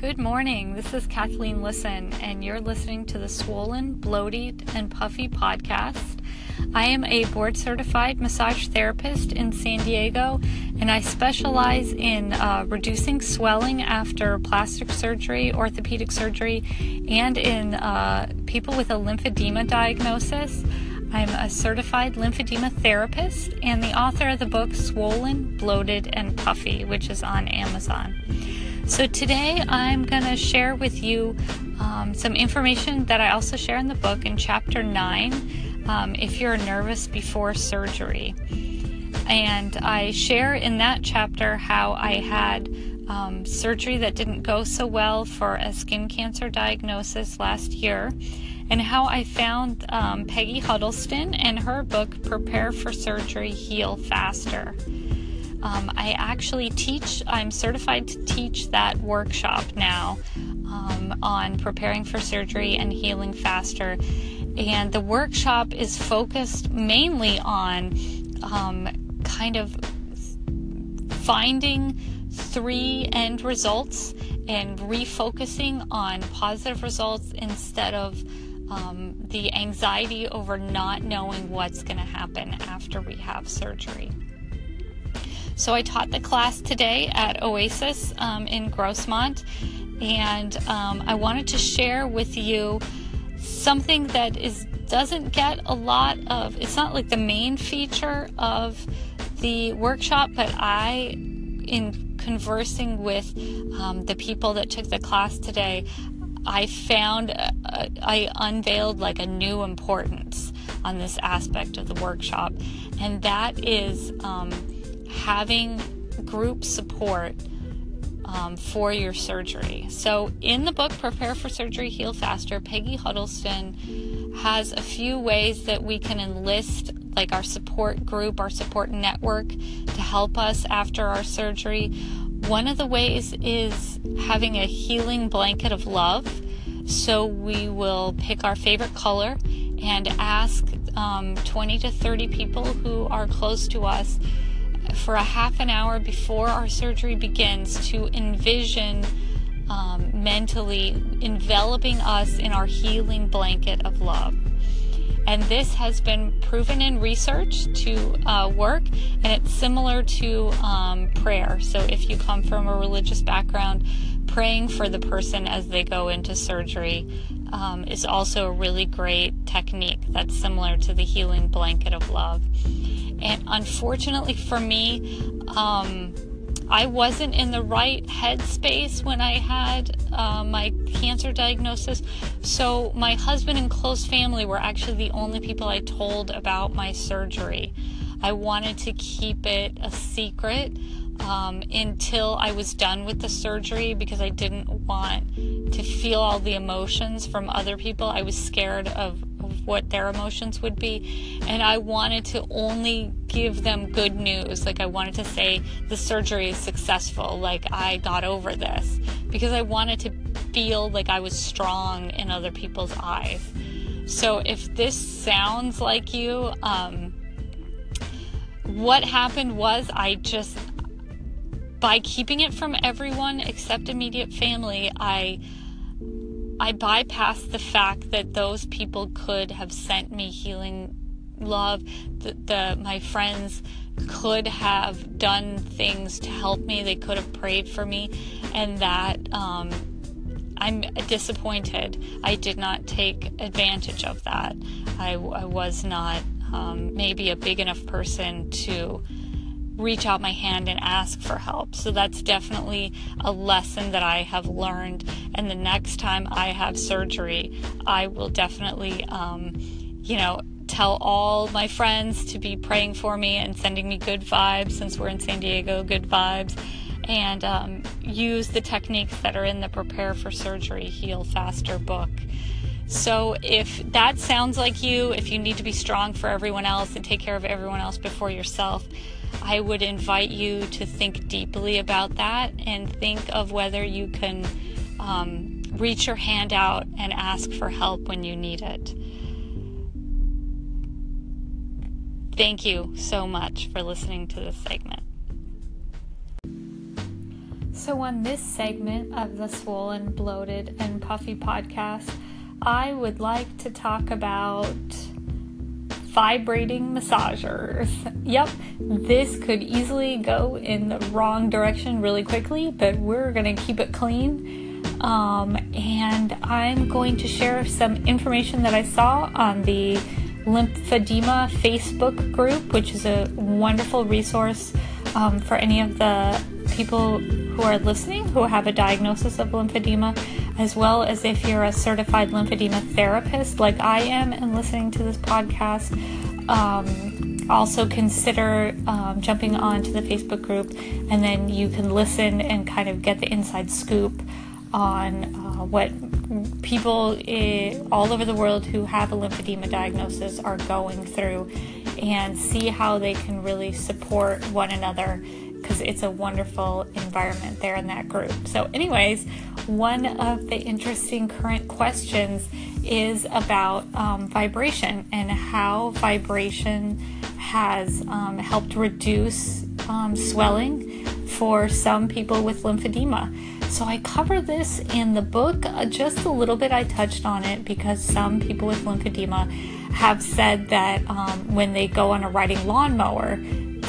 Good morning. This is Kathleen Lisson, and you're listening to the Swollen, Bloated, and Puffy podcast. I am a board certified massage therapist in San Diego, and I specialize in uh, reducing swelling after plastic surgery, orthopedic surgery, and in uh, people with a lymphedema diagnosis. I'm a certified lymphedema therapist and the author of the book Swollen, Bloated, and Puffy, which is on Amazon. So today I'm going to share with you um, some information that I also share in the book in chapter 9 um, if you're nervous before surgery. And I share in that chapter how I had um, surgery that didn't go so well for a skin cancer diagnosis last year, and how I found um, Peggy Huddleston and her book, Prepare for Surgery Heal Faster. Um, I actually teach, I'm certified to teach that workshop now um, on preparing for surgery and healing faster. And the workshop is focused mainly on um, kind of finding three end results and refocusing on positive results instead of um, the anxiety over not knowing what's going to happen after we have surgery. So I taught the class today at Oasis um, in Grossmont, and um, I wanted to share with you something that is doesn't get a lot of. It's not like the main feature of the workshop, but I, in conversing with um, the people that took the class today, I found uh, I unveiled like a new importance on this aspect of the workshop, and that is um, having group support um, for your surgery. So, in the book Prepare for Surgery, Heal Faster, Peggy Huddleston has a few ways that we can enlist like our support group, our support network to help us after our surgery. One of the ways is having a healing blanket of love. So, we will pick our favorite color and ask um, 20 to 30 people who are close to us for a half an hour before our surgery begins to envision um, mentally enveloping us in our healing blanket of love. And this has been proven in research to uh, work, and it's similar to um, prayer. So, if you come from a religious background, praying for the person as they go into surgery um, is also a really great technique that's similar to the healing blanket of love. And unfortunately for me, um, I wasn't in the right headspace when I had uh, my cancer diagnosis. So, my husband and close family were actually the only people I told about my surgery. I wanted to keep it a secret um, until I was done with the surgery because I didn't want to feel all the emotions from other people. I was scared of what their emotions would be. And I wanted to only give them good news. Like, I wanted to say the surgery is successful, like, I got over this, because I wanted to feel like I was strong in other people's eyes. So, if this sounds like you, um, what happened was I just, by keeping it from everyone except immediate family, I I bypassed the fact that those people could have sent me healing love. The, the my friends could have done things to help me. They could have prayed for me, and that um, I'm disappointed. I did not take advantage of that. I, I was not um, maybe a big enough person to reach out my hand and ask for help. So that's definitely a lesson that I have learned. And the next time I have surgery, I will definitely, um, you know, tell all my friends to be praying for me and sending me good vibes since we're in San Diego, good vibes. And um, use the techniques that are in the Prepare for Surgery Heal Faster book. So, if that sounds like you, if you need to be strong for everyone else and take care of everyone else before yourself, I would invite you to think deeply about that and think of whether you can um, reach your hand out and ask for help when you need it. Thank you so much for listening to this segment. So, on this segment of the Swollen, Bloated, and Puffy podcast, I would like to talk about vibrating massagers. Yep, this could easily go in the wrong direction really quickly, but we're going to keep it clean. Um, and I'm going to share some information that I saw on the lymphedema Facebook group, which is a wonderful resource um, for any of the people who are listening who have a diagnosis of lymphedema, as well as if you're a certified lymphedema therapist like I am and listening to this podcast. Um, also consider um, jumping onto the Facebook group, and then you can listen and kind of get the inside scoop on uh, what people all over the world who have a lymphedema diagnosis are going through and see how they can really support one another because it's a wonderful environment there in that group. So, anyways, one of the interesting current questions is about um, vibration and how vibration has um, helped reduce um, swelling for some people with lymphedema. So, I cover this in the book uh, just a little bit. I touched on it because some people with lymphedema have said that um, when they go on a riding lawnmower,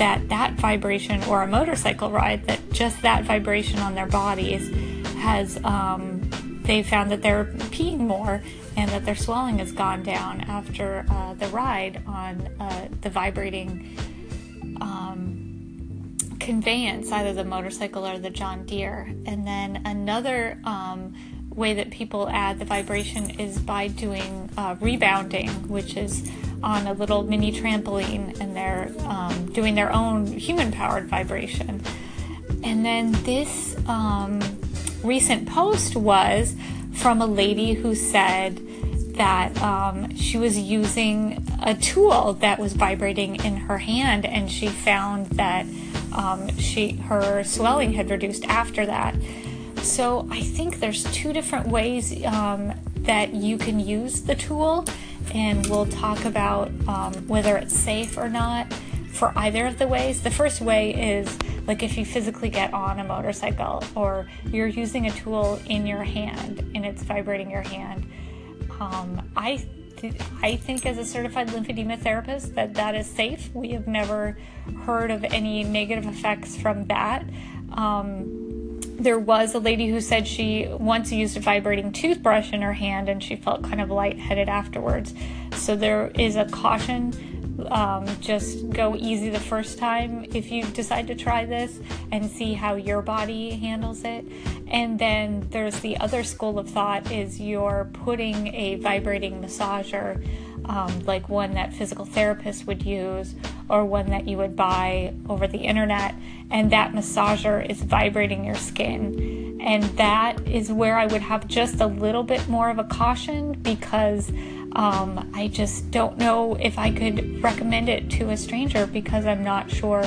that that vibration or a motorcycle ride that just that vibration on their bodies has um, they found that they're peeing more and that their swelling has gone down after uh, the ride on uh, the vibrating um, conveyance, either the motorcycle or the John Deere. And then another um, way that people add the vibration is by doing uh, rebounding, which is on a little mini trampoline and they're um, doing their own human powered vibration. And then this um, recent post was from a lady who said that um, she was using a tool that was vibrating in her hand and she found that um, she her swelling had reduced after that. So I think there's two different ways um, that you can use the tool and we'll talk about um, whether it's safe or not for either of the ways. The first way is like if you physically get on a motorcycle or you're using a tool in your hand and it's vibrating your hand. Um, I th- I think as a certified lymphedema therapist that that is safe. We have never heard of any negative effects from that. Um, there was a lady who said she once used a vibrating toothbrush in her hand and she felt kind of lightheaded afterwards. So there is a caution. Um, just go easy the first time if you decide to try this and see how your body handles it. And then there's the other school of thought is you're putting a vibrating massager, um, like one that physical therapists would use or one that you would buy over the internet, and that massager is vibrating your skin. And that is where I would have just a little bit more of a caution because um, I just don't know if I could recommend it to a stranger because I'm not sure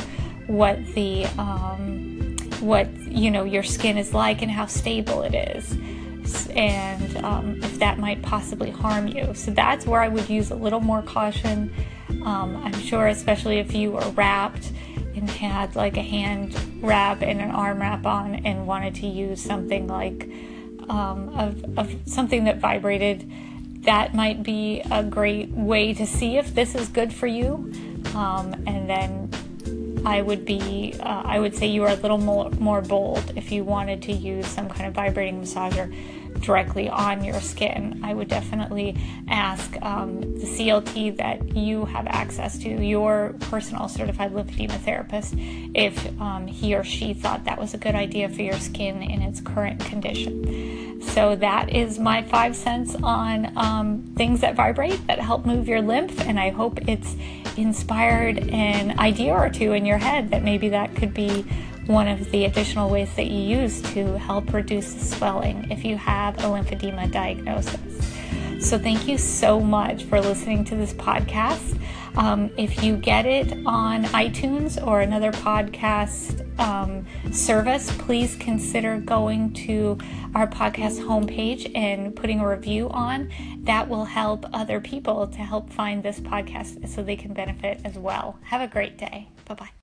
what the um, what you know your skin is like and how stable it is and um, if that might possibly harm you. So that's where I would use a little more caution. Um, I'm sure, especially if you are wrapped and had like a hand wrap and an arm wrap on and wanted to use something like um, of, of something that vibrated, that might be a great way to see if this is good for you. Um, and then I would be, uh, I would say you are a little more, more bold if you wanted to use some kind of vibrating massager directly on your skin. I would definitely ask um, the CLT that you have access to, your personal certified lymphedema therapist, if um, he or she thought that was a good idea for your skin in its current condition. So that is my five cents on um, things that vibrate that help move your lymph, and I hope it's inspired an idea or two in your head that maybe that could be one of the additional ways that you use to help reduce swelling if you have a lymphedema diagnosis. So, thank you so much for listening to this podcast. Um, if you get it on iTunes or another podcast um, service, please consider going to our podcast homepage and putting a review on. That will help other people to help find this podcast so they can benefit as well. Have a great day. Bye bye.